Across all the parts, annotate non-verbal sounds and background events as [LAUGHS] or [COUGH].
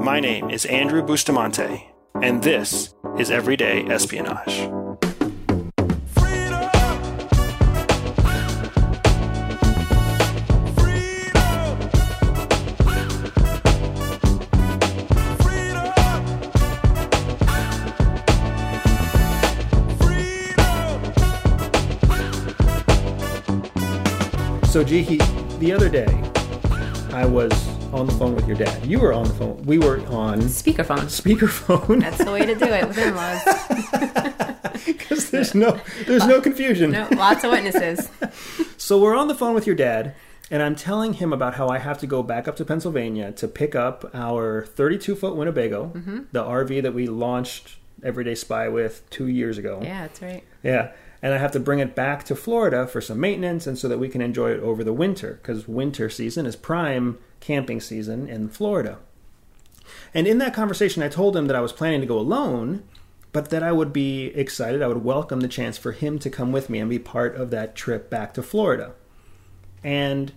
My name is Andrew Bustamante, and this is Everyday Espionage. So, Jihi, the other day, I was on the phone with your dad. You were on the phone. We were on Speakerphone. speakerphone That's the way to do it with in-laws. because [LAUGHS] there's no there's no confusion. No, lots of witnesses. [LAUGHS] So we're on the phone with your dad, and I'm telling him about how I have to go back up to Pennsylvania to pick up our 32 foot Winnebago, mm-hmm. the RV that we launched Everyday Spy with two years ago. Yeah, that's right. Yeah. And I have to bring it back to Florida for some maintenance and so that we can enjoy it over the winter because winter season is prime camping season in Florida. And in that conversation, I told him that I was planning to go alone, but that I would be excited. I would welcome the chance for him to come with me and be part of that trip back to Florida. And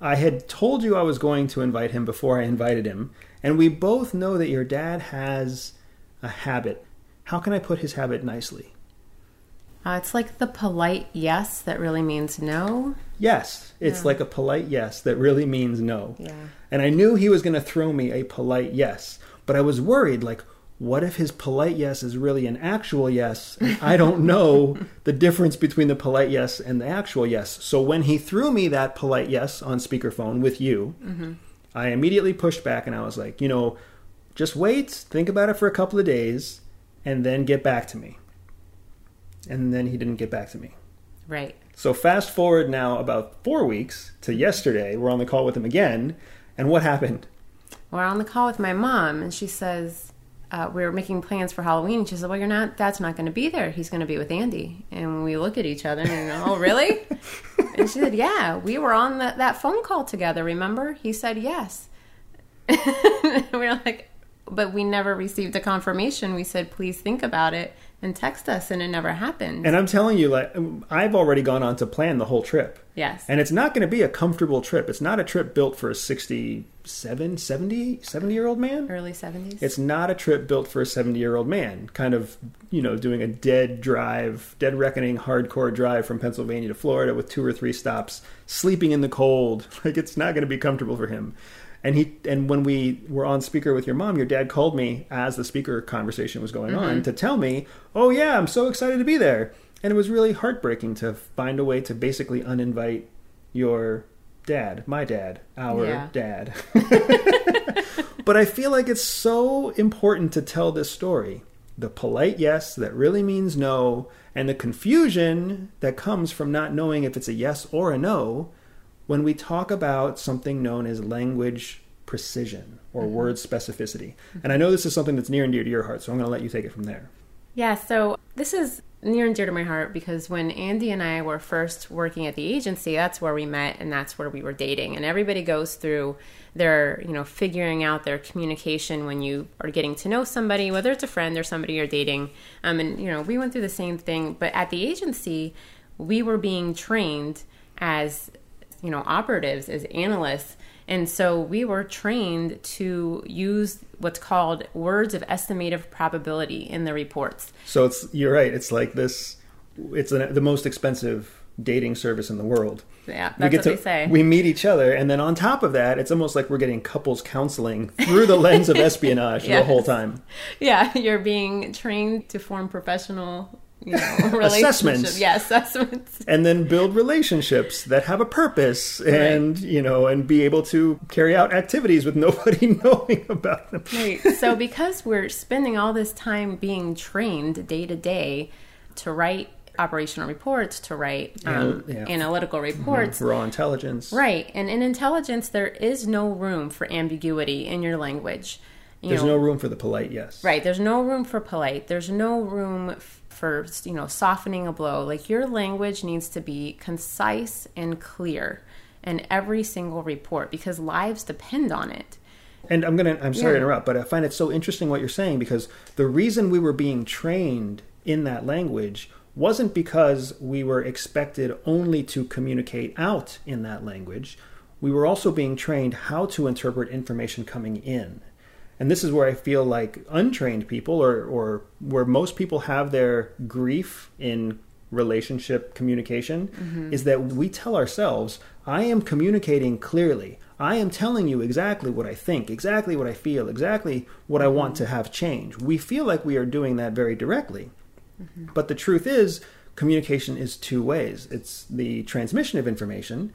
I had told you I was going to invite him before I invited him. And we both know that your dad has a habit. How can I put his habit nicely? Uh, it's like the polite yes that really means no. Yes, it's Yeah. like a polite yes that really means no. Yeah. And I knew he was going to throw me a polite yes, but I was worried like what if his polite yes is really an actual yes? I don't [LAUGHS] know the difference between the polite yes and the actual yes. So when he threw me that polite yes on speakerphone with you, I immediately pushed back and I was like, you know, just wait, think about it for a couple of days, and then get back to me. And then he didn't get back to me. Right. So fast forward now about four weeks to yesterday. We're on the call with him again, and what happened? We're on the call with my mom, and she says uh, we were making plans for Halloween. She said, "Well, you're not. That's not going to be there. He's going to be with Andy." And we look at each other and, go, "Oh, really?" [LAUGHS] and she said, "Yeah, we were on that that phone call together. Remember?" He said, "Yes." [LAUGHS] we were like, but we never received a confirmation. We said, "Please think about it and text us," and it never happened. And I'm telling you, like I've already gone on to plan the whole trip, yes. and it's not going to be a comfortable trip. It's not a trip built for a 67, 70, 70 year old man. Early seventies. It's not a trip built for a 70 year old man, kind of, you know, doing a dead drive, dead reckoning, hardcore drive from Pennsylvania to Florida with two or three stops, sleeping in the cold. [LAUGHS] Like, it's not going to be comfortable for him. And he, and when we were on speaker with your mom, your dad called me as the speaker conversation was going on mm-hmm. to tell me, oh, yeah, I'm so excited to be there. And it was really heartbreaking to find a way to basically uninvite your dad, my dad, our Yeah. dad. [LAUGHS] But I feel like it's so important to tell this story. The polite yes that really means no, and the confusion that comes from not knowing if it's a yes or a no when we talk about something known as language precision or word specificity. And I know this is something that's near and dear to your heart, so I'm going to let you take it from there. Yeah, so this is near and dear to my heart because when Andy and I were first working at the agency, that's where we met and that's where we were dating. And everybody goes through their, you know, figuring out their communication when you are getting to know somebody, whether it's a friend or somebody you're dating. Um, and, you know, we went through the same thing. But at the agency, we were being trained as, you know, operatives, as analysts. And so we were trained to use what's called words of estimative probability in the reports. So it's you're right, it's like this it's the, the most expensive dating service in the world. Yeah, we that's get what to they say. we meet each other and then on top of that it's almost like we're getting couples counseling through the lens of [LAUGHS] espionage the whole time yeah, [LAUGHS] you're being trained to form professional, you know. [LAUGHS] Assessments. Yeah, assessments. [LAUGHS] and then build relationships that have a purpose and you know and be able to carry out activities with [LAUGHS] nobody knowing about them Right. So because we're spending all this time being trained day to day to write operational reports, to write um, Anal- yeah. analytical reports, raw intelligence Right. And in intelligence, there is no room for ambiguity in your language. You there's know, no room for the polite yes Right. There's no room for polite. There's no room for, you know, softening a blow. Like your language needs to be concise and clear in every single report because lives depend on it. And I'm gonna I'm sorry to interrupt, but I find it so interesting what you're saying because the reason we were being trained in that language wasn't because we were expected only to communicate out in that language. We were also being trained how to interpret information coming in. And this is where I feel like untrained people, or, or where most people have their grief in relationship communication, mm-hmm. is that we tell ourselves, I am communicating clearly. I am telling you exactly what I think, exactly what I feel, exactly what I mm-hmm. want to have change. We feel like we are doing that very directly. Mm-hmm. But the truth is, communication is two ways it's the transmission of information,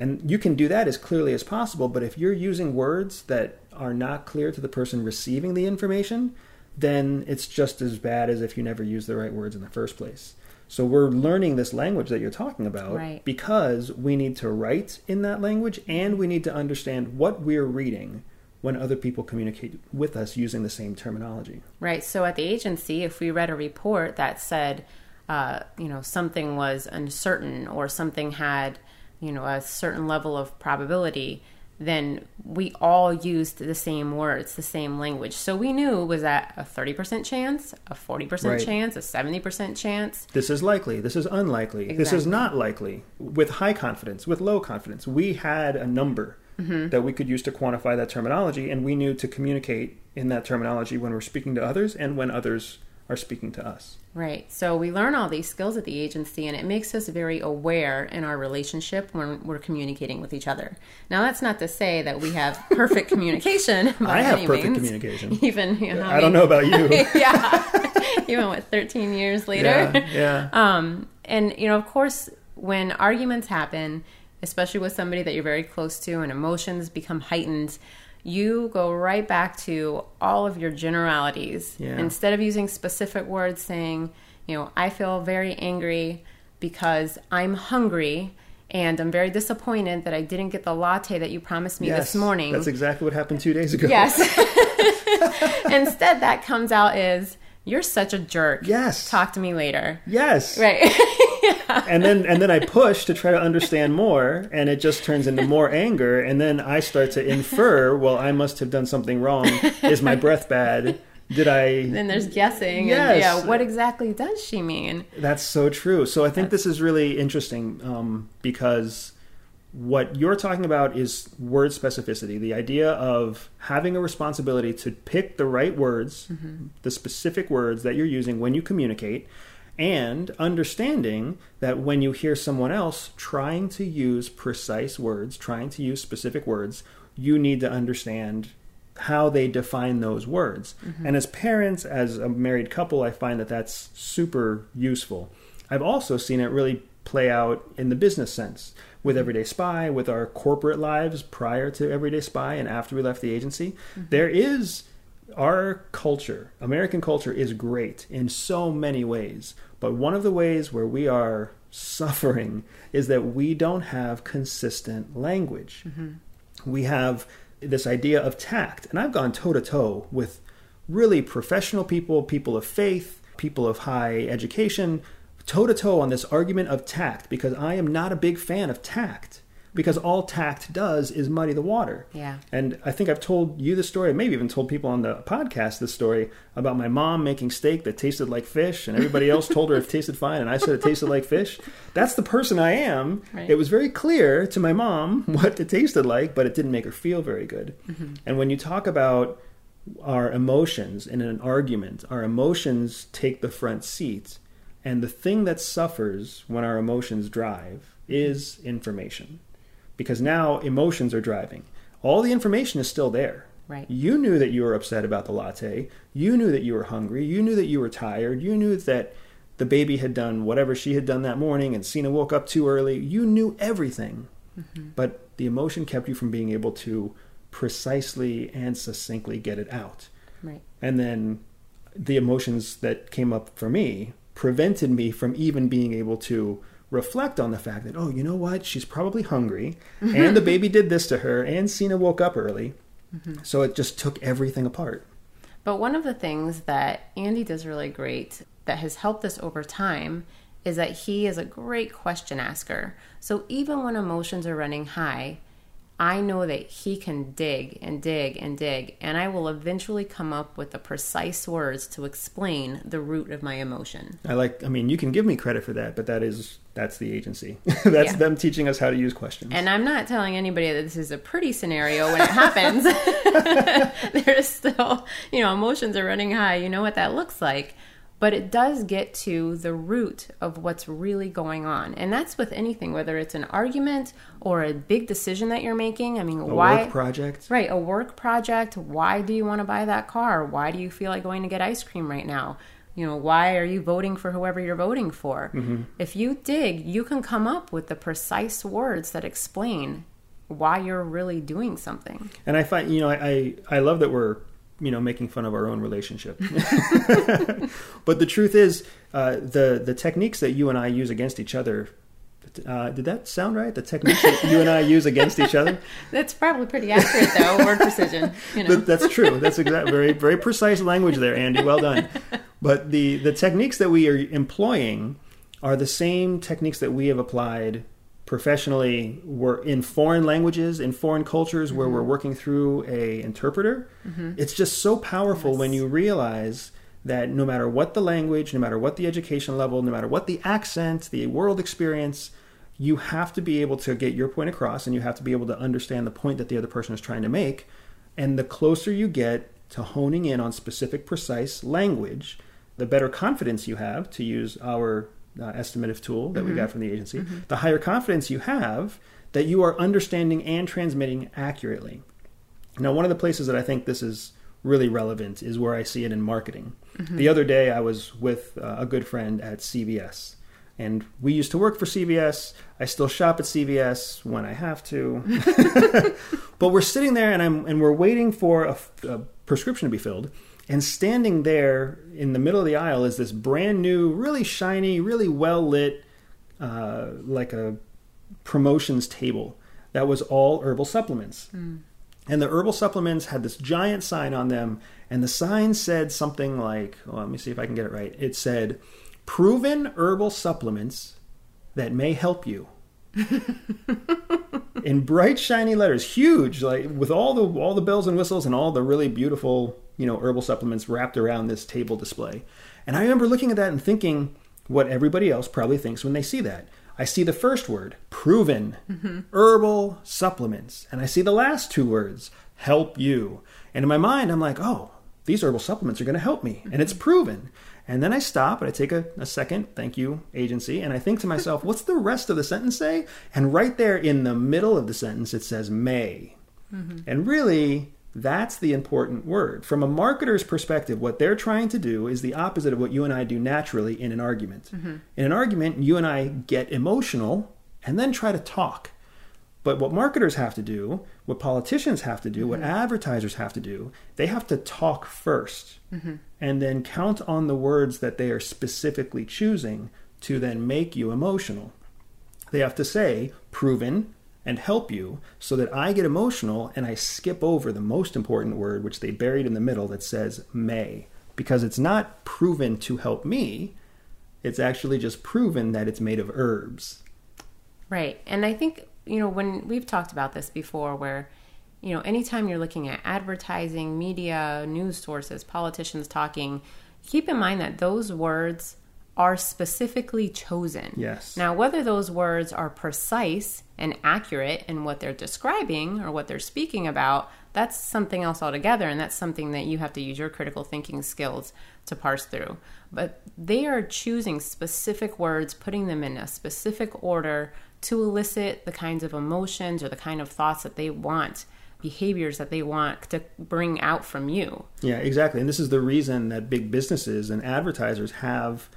and you can do that as clearly as possible. But if you're using words that are not clear to the person receiving the information, then it's just as bad as if you never used the right words in the first place. So we're learning this language that you're talking about Right. because we need to write in that language and we need to understand what we're reading when other people communicate with us using the same terminology. Right. So at the agency, if we read a report that said, uh, you know, something was uncertain or something had, you know, a certain level of probability, then we all used the same words, the same language. So we knew was at a 30% chance, a 40% Right. chance, a 70% chance. This is likely. This is unlikely. This is not likely. With high confidence, with low confidence. We had a number Mm-hmm. that we could use to quantify that terminology, and we knew to communicate in that terminology when we're speaking to others and when others are speaking to us. Right. So we learn all these skills at the agency, and it makes us very aware in our relationship when we're communicating with each other. Now, that's not to say that we have perfect communication. [LAUGHS] I have perfect means. communication. [LAUGHS] Even you know, I don't know about you. [LAUGHS] yeah. Even what 13 years later. yeah, yeah. Um, and you know, of course, when arguments happen, especially with somebody that you're very close to, and emotions become heightened, you go right back to all of your generalities Yeah. instead of using specific words. Saying, you know, I feel very angry because I'm hungry. And I'm very disappointed that I didn't get the latte that you promised me Yes, this morning. That's exactly what happened two days ago. Yes. [LAUGHS] [LAUGHS] Instead, that comes out is, you're such a jerk. Yes. Talk to me later. Yes. Right. [LAUGHS] and then and then I push to try to understand more, and it just turns into more anger. And then I start to infer, well, I must have done something wrong. Is my breath bad? Did I? then there's guessing. Yes. And, yeah. What exactly does she mean? That's so true. So I think this is really interesting um, because what you're talking about is word specificity the idea of having a responsibility to pick the right words, the specific words that you're using when you communicate, and understanding that when you hear someone else trying to use precise words, trying to use specific words, you need to understand how they define those words. Mm-hmm. And as parents, as a married couple, I find that that's super useful. I've also seen it really play out in the business sense with mm-hmm. Everyday Spy, with our corporate lives prior to Everyday Spy and after we left the agency. Mm-hmm. There is our culture, American culture, is great in so many ways. But one of the ways where we are suffering is that we don't have consistent language. Mm-hmm. We have this idea of tact. And I've gone toe to toe with really professional people, people of faith, people of high education, toe to toe on this argument of tact because I am not a big fan of tact. Because all tact does is muddy the water. Yeah. And I think I've told you the story, maybe even told people on the podcast this story about my mom making steak that tasted like fish, and everybody else told her it tasted fine, and I said it tasted like fish. That's the person I am. Right. It was very clear to my mom what it tasted like, but it didn't make her feel very good. Mm-hmm. And when you talk about our emotions in an argument, our emotions take the front seat, and the thing that suffers when our emotions drive is information because now emotions are driving. All the information is still there. Right. You knew that you were upset about the latte. You knew that you were hungry. You knew that you were tired. You knew that the baby had done whatever she had done that morning and Cena woke up too early. You knew everything. Mm-hmm. But the emotion kept you from being able to precisely and succinctly get it out. Right. And then the emotions that came up for me prevented me from even being able to reflect on the fact that, oh, you know what? She's probably hungry. Mm-hmm. And the baby did this to her. And Cena woke up early. Mm-hmm. So it just took everything apart. But one of the things that Andy does really great that has helped us over time is that he is a great question asker. So even when emotions are running high, I know that he can dig and dig and dig, and I will eventually come up with the precise words to explain the root of my emotion. I like. I mean, you can give me credit for that, but that is that's the agency. [LAUGHS] that's Yeah. them teaching us how to use questions. And I'm not telling anybody that this is a pretty scenario when it happens. [LAUGHS] There's still, you know, emotions are running high. You know what that looks like. But it does get to the root of what's really going on. And that's with anything, whether it's an argument or a big decision that you're making. I mean, a why? work project. Right, a work project. Why do you want to buy that car? Why do you feel like going to get ice cream right now? You know, why are you voting for whoever you're voting for? Mm-hmm. If you dig, you can come up with the precise words that explain why you're really doing something. And I find, you know, I, I, I love that we're, you know, making fun of our own relationship. [LAUGHS] [LAUGHS] but the truth is, uh, the the techniques that you and I use against each other. Uh, did that sound right? The techniques that you and I use against each other. [LAUGHS] That's probably pretty accurate, though. Word precision. You know. That- that's true. That's exact. Very very precise language there, Andy. Well done. But the the techniques that we are employing are the same techniques that we have applied professionally we're in foreign languages in foreign cultures where we're mm-hmm. working through a interpreter. Mm-hmm. It's just so powerful when you realize that no matter what the language no matter what the education level no matter what the accent the world experience you have to be able to get your point across and you have to be able to understand the point that the other person is trying to make. And the closer you get to honing in on specific precise language the better confidence you have to use our uh, estimative tool that we got from the agency, the higher confidence you have that you are understanding and transmitting accurately. Now, one of the places that I think this is really relevant is where I see it in marketing. The other day, I was with uh, a good friend at CVS. And we used to work for CVS. I still shop at CVS when I have to. [LAUGHS] [LAUGHS] but we're sitting there and I'm and we're waiting for a, a prescription to be filled. And standing there in the middle of the aisle is this brand new, really shiny, really well lit, uh, like a promotions table that was all herbal supplements. And the herbal supplements had this giant sign on them, and the sign said something like, well, let me see if I can get it right. It said, proven herbal supplements that may help you. [LAUGHS] in bright shiny letters, huge, like with all the all the bells and whistles and all the really beautiful, you know, herbal supplements wrapped around this table display. And I remember looking at that and thinking what everybody else probably thinks when they see that. I see the first word, proven, mm-hmm. herbal supplements, and I see the last two words, help you. And in my mind, I'm like, oh, these herbal supplements are going to help me, and it's mm-hmm. proven. And then I stop and I take a, a second, thank you, agency, and I think to myself, what's the rest of the sentence say? And right there in the middle of the sentence, it says may. Mm-hmm. And really, that's the important word. From a marketer's perspective, what they're trying to do is the opposite of what you and I do naturally in an argument. Mm-hmm. In an argument, you and I get emotional and then try to talk. But what marketers have to do, what politicians have to do, what mm-hmm. advertisers have to do, they have to talk 1st mm-hmm. and then count on the words that they are specifically choosing to then make you emotional. They have to say proven and help you so that I get emotional and I skip over the most important word, which they buried in the middle that says may. Because it's not proven to help me, it's actually just proven that it's made of herbs. Right. And I think, you know, when we've talked about this before, where, you know, anytime you're looking at advertising, media, news sources, politicians talking, keep in mind that those words are specifically chosen. Yes. Now, whether those words are precise and accurate in what they're describing or what they're speaking about, that's something else altogether. And that's something that you have to use your critical thinking skills to parse through. But they are choosing specific words, putting them in a specific order to elicit the kinds of emotions or the kind of thoughts that they want, behaviors that they want to bring out from you. Yeah, exactly. And this is the reason that big businesses and advertisers have,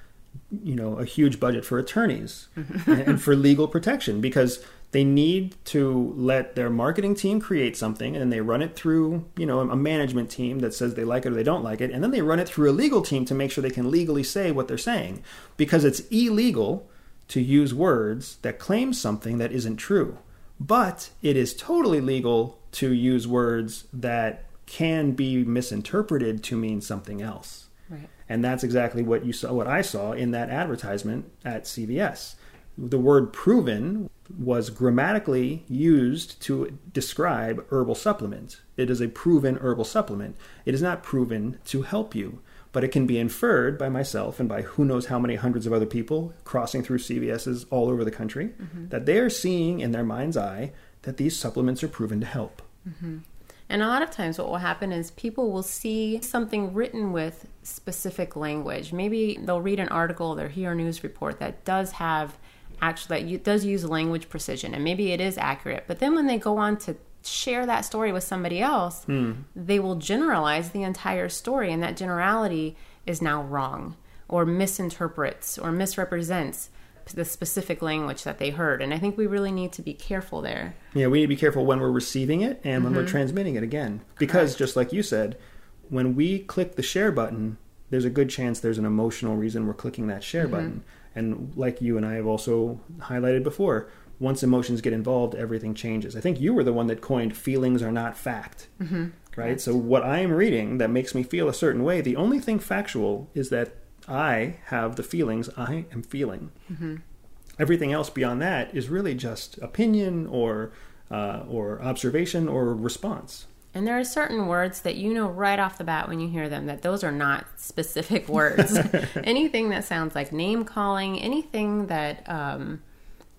you know, a huge budget for attorneys mm-hmm. and for [LAUGHS] legal protection because they need to let their marketing team create something and they run it through, you know, a management team that says they like it or they don't like it, and then they run it through a legal team to make sure they can legally say what they're saying because it's illegal to use words that claim something that isn't true. But it is totally legal to use words that can be misinterpreted to mean something else. And that's exactly what you saw what I saw in that advertisement at CVS. the word proven was grammatically used to describe herbal supplement. It is a proven herbal supplement. It is not proven to help you, but it can be inferred by myself and by who knows how many hundreds of other people crossing through CVS's all over the country mm-hmm. that they are seeing in their mind's eye that these supplements are proven to help. Mm-hmm. And a lot of times, what will happen is people will see something written with specific language. Maybe they'll read an article, they'll hear a news report that does have actually that you- does use language precision, and maybe it is accurate. But then when they go on to share that story with somebody else, hmm. they will generalize the entire story, and that generality is now wrong, or misinterprets, or misrepresents the specific language that they heard. And I think we really need to be careful there. Yeah, we need to be careful when we're receiving it and when we're mm-hmm. transmitting it again. Because just like you said, when we click the share button, there's a good chance there's an emotional reason we're clicking that share mm-hmm. button. And like you and I have also highlighted before, once emotions get involved, everything changes. I think you were the one that coined feelings are not fact. Mm-hmm. Right? So what I am reading that makes me feel a certain way, the only thing factual is that I have the feelings I am feeling everything else beyond that is really just opinion or uh, or observation or response. And there are certain words that you know right off the bat when you hear them that those are not specific [LAUGHS] words. [LAUGHS] anything that sounds like name calling, anything that um,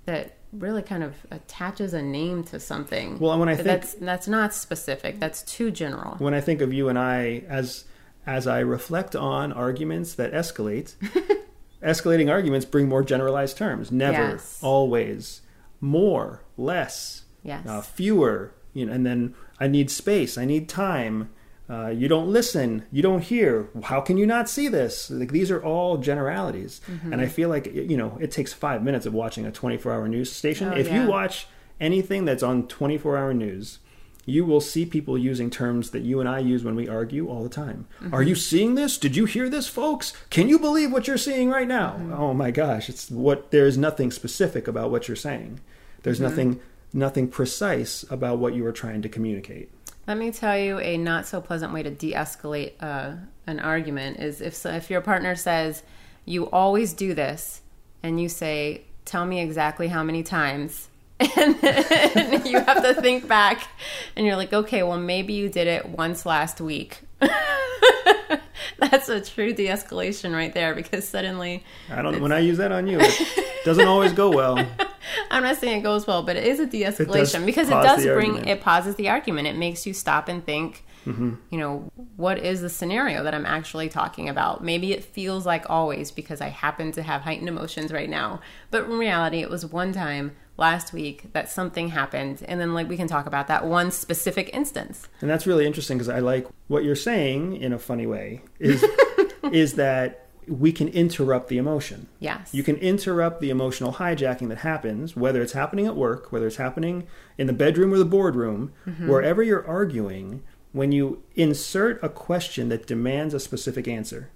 that really kind of attaches a name to something. Well, when I think- that's that's not specific. That's too general. When I think of you and I as as I reflect on arguments that escalate, [LAUGHS] escalating arguments bring more generalized terms. Never, Yes. always, more, less, Yes. uh, fewer, you know, and then I need space, I need time. Uh, you don't listen, you don't hear. How can you not see this? Like these are all generalities, Mm-hmm. and I feel like you know it takes five minutes of watching a 24-hour news station. Oh, if yeah. you watch anything that's on 24-hour news, you will see people using terms that you and I use when we argue all the time. Mm-hmm. Are you seeing this? Did you hear this, folks? Can you believe what you're seeing right now? Mm-hmm. Oh my gosh, it's what there's nothing specific about what you're saying. There's Mm-hmm. nothing nothing precise about what you are trying to communicate. Let me tell you a not so pleasant way to de-escalate uh, an argument is if so, if your partner says you always do this, and you say, "Tell me exactly how many times," [LAUGHS] and then you have to think back, and you're like, "Okay, well maybe you did it once last week." [LAUGHS] That's a true de-escalation right there because suddenly I don't when I use that on you, it doesn't always go well. [LAUGHS] I'm not saying it goes well, but it is a de-escalation because it does bring argument. it pauses the argument. It makes you stop and think. Mm-hmm. You know, what is the scenario that I'm actually talking about? Maybe it feels like always because I happen to have heightened emotions right now, but in reality, it was one time last week that something happened, and then like we can talk about that one specific instance. And that's really interesting because I like what you're saying in a funny way is [LAUGHS] is that we can interrupt the emotion. Yes. You can interrupt the emotional hijacking that happens, whether it's happening at work, whether it's happening in the bedroom or the boardroom, wherever you're arguing, when you insert a question that demands a specific answer.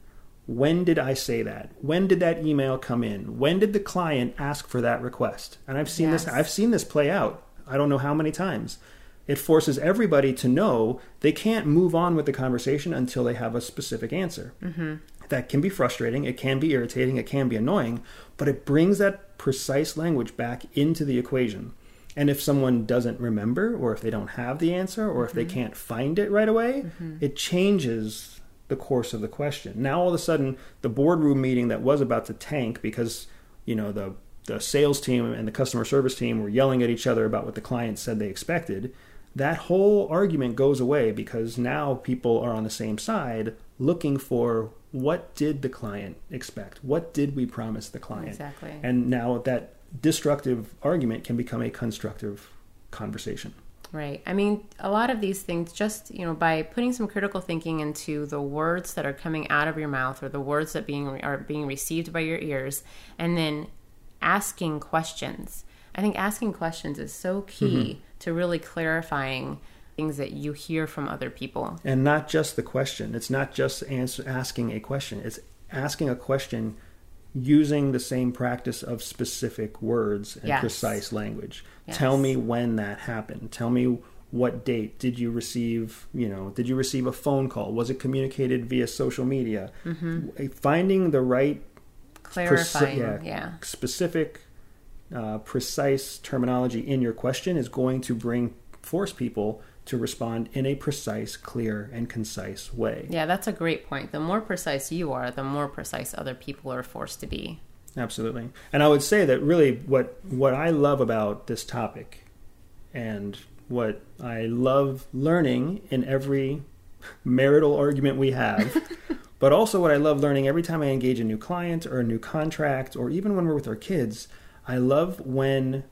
When did I say that? When did that email come in? When did the client ask for that request? And I've seen this I've seen this play out. I don't know how many times. It forces everybody to know they can't move on with the conversation until they have a specific answer mm-hmm. that can be frustrating, it can be irritating, it can be annoying, but it brings that precise language back into the equation. And if someone doesn't remember, or if they don't have the answer, or if they mm-hmm. can't find it right away, mm-hmm. it changes the course of the question. Now all of a sudden, the boardroom meeting that was about to tank because you know the the sales team and the customer service team were yelling at each other about what the client said they expected. That whole argument goes away because now people are on the same side looking for what did the client expect? What did we promise the client? Exactly. And now that destructive argument can become a constructive conversation. Right. I mean, a lot of these things, just, you know, by putting some critical thinking into the words that are coming out of your mouth or the words that being are being received by your ears, and then asking questions. I think asking questions is so key mm-hmm. to really clarifying things that you hear from other people. And not just the question. It's not just answer, asking a question. It's asking a question using the same practice of specific words and Yes. precise language. Yes. Tell me when that happened. Tell me what date did you receive, you know, did you receive a phone call? Was it communicated via social media? Finding the right preci- Clarifying. yeah. specific uh, precise terminology in your question is going to bring force people to respond in a precise, clear, and concise way. Yeah, that's a great point. The more precise you are, the more precise other people are forced to be. Absolutely. And I would say that really what what I love about this topic and what I love learning in every marital argument we have, [LAUGHS] but also what I love learning every time I engage a new client or a new contract or even when we're with our kids, I love when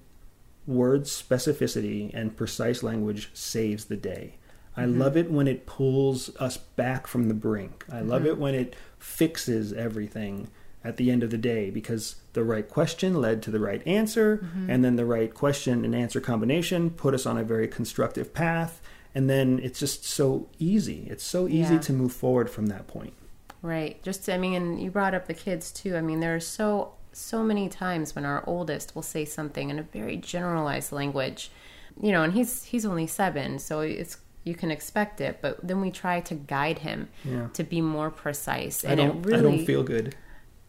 word specificity and precise language saves the day. I mm-hmm. love it when it pulls us back from the brink. I love mm-hmm. it when it fixes everything at the end of the day because the right question led to the right answer, mm-hmm. and then the right question and answer combination put us on a very constructive path. And then it's just so easy. It's so easy yeah. to move forward from that point. Right. Just, I mean, and you brought up the kids too. I mean, they're so, so many times when our oldest will say something in a very generalized language, you know, and he's, he's only seven. So it's, you can expect it, but then we try to guide him yeah. to be more precise. And I don't, really, I don't feel good.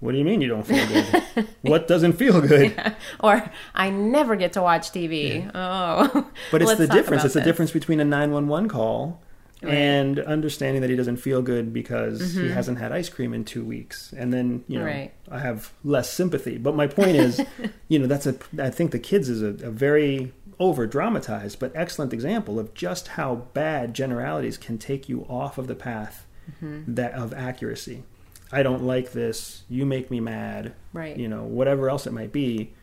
What do you mean you don't feel good? what doesn't feel good? [LAUGHS] Yeah. Or I never get to watch TV. Yeah. Oh, [LAUGHS] but it's the difference. It's this. the difference between a nine one one call right. and understanding that he doesn't feel good because mm-hmm. he hasn't had ice cream in two weeks, and then you know right. I have less sympathy. But my point is, [LAUGHS] you know, that's a. I think the kids is a, a very over dramatized but excellent example of just how bad generalities can take you off of the path mm-hmm. that of accuracy. I don't like this, you make me mad, right? You know, whatever else it might be,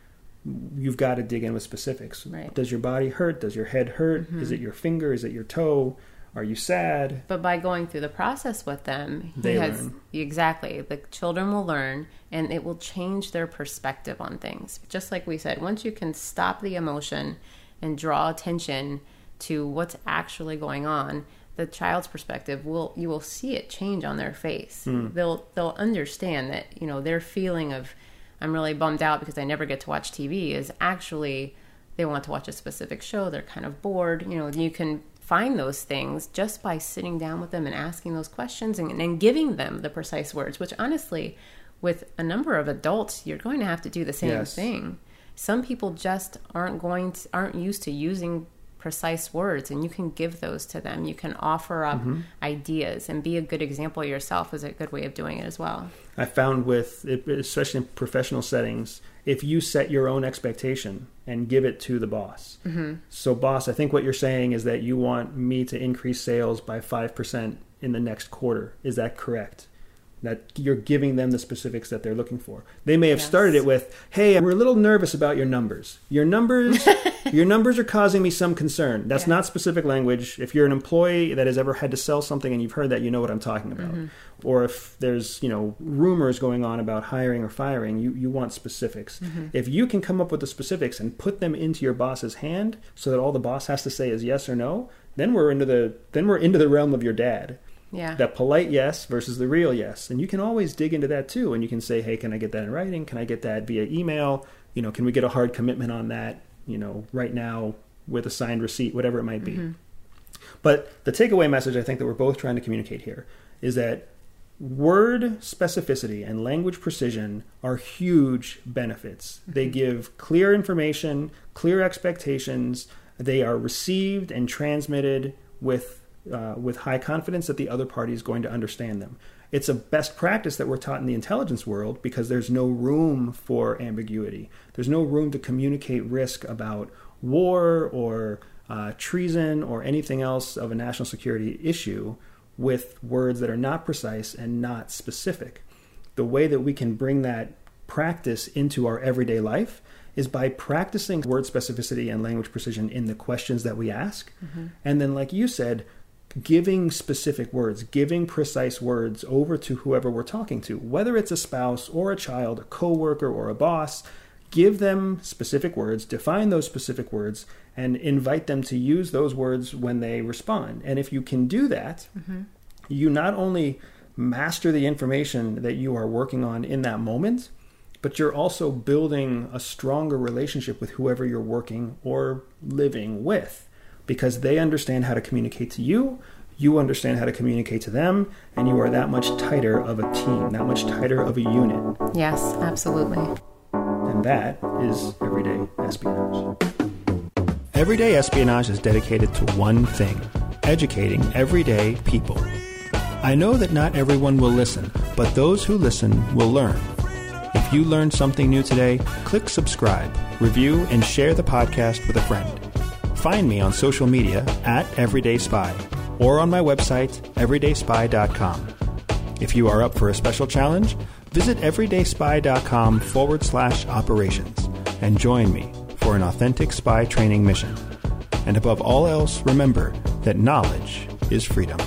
you've got to dig in with specifics. Right. Does your body hurt? Does your head hurt? Mm-hmm. Is it your finger? Is it your toe? Are you sad? But by going through the process with them, they has learn. exactly the children will learn and it will change their perspective on things. Just like we said, once you can stop the emotion and draw attention to what's actually going on, the child's perspective will you will see it change on their face mm. they'll they'll understand that you know their feeling of i'm really bummed out because i never get to watch tv is actually they want to watch a specific show they're kind of bored you know you can find those things just by sitting down with them and asking those questions and, and giving them the precise words which honestly with a number of adults you're going to have to do the same yes. thing some people just aren't going to aren't used to using precise words and you can give those to them. You can offer up mm-hmm. ideas and be a good example yourself is a good way of doing it as well. I found with especially in professional settings if you set your own expectation and give it to the boss. Mm-hmm. so boss i think what you're saying is that you want me to increase sales by 5% in the next quarter. Is that correct that you're giving them the specifics that they're looking for. They may have yes. started it with, "Hey, we're a little nervous about your numbers. Your numbers, [LAUGHS] your numbers are causing me some concern." That's yeah. not specific language. If you're an employee that has ever had to sell something and you've heard that, you know what I'm talking about. Mm-hmm. Or if there's, you know, rumors going on about hiring or firing, you you want specifics. Mm-hmm. If you can come up with the specifics and put them into your boss's hand so that all the boss has to say is yes or no, then we're into the then we're into the realm of your dad yeah. That polite yes versus the real yes. And you can always dig into that too. And you can say, hey, can I get that in writing? Can I get that via email? You know, can we get a hard commitment on that, you know, right now with a signed receipt, whatever it might be. Mm-hmm. But the takeaway message I think that we're both trying to communicate here is that word specificity and language precision are huge benefits. Mm-hmm. They give clear information, clear expectations, they are received and transmitted with uh, with high confidence that the other party is going to understand them. It's a best practice that we're taught in the intelligence world because there's no room for ambiguity. There's no room to communicate risk about war or uh, treason or anything else of a national security issue with words that are not precise and not specific. The way that we can bring that practice into our everyday life is by practicing word specificity and language precision in the questions that we ask. Mm-hmm. And then, like you said, giving specific words, giving precise words over to whoever we're talking to, whether it's a spouse or a child, a coworker or a boss, give them specific words, define those specific words, and invite them to use those words when they respond. And if you can do that, mm-hmm. you not only master the information that you are working on in that moment, but you're also building a stronger relationship with whoever you're working or living with because they understand how to communicate to you, you understand how to communicate to them, and you are that much tighter of a team, that much tighter of a unit. Yes, absolutely. And And that is Everyday Espionage. Everyday Espionage is dedicated to one thing educating everyday people. I know that not everyone will listen, but those who listen will learn. If you learned something new today, click subscribe, review, and share the podcast with a friend. Find me on social media at Everyday Spy or on my website, everydayspy.com. If you are up for a special challenge, visit everydayspy.com forward slash operations and join me for an authentic spy training mission. And above all else, remember that knowledge is freedom.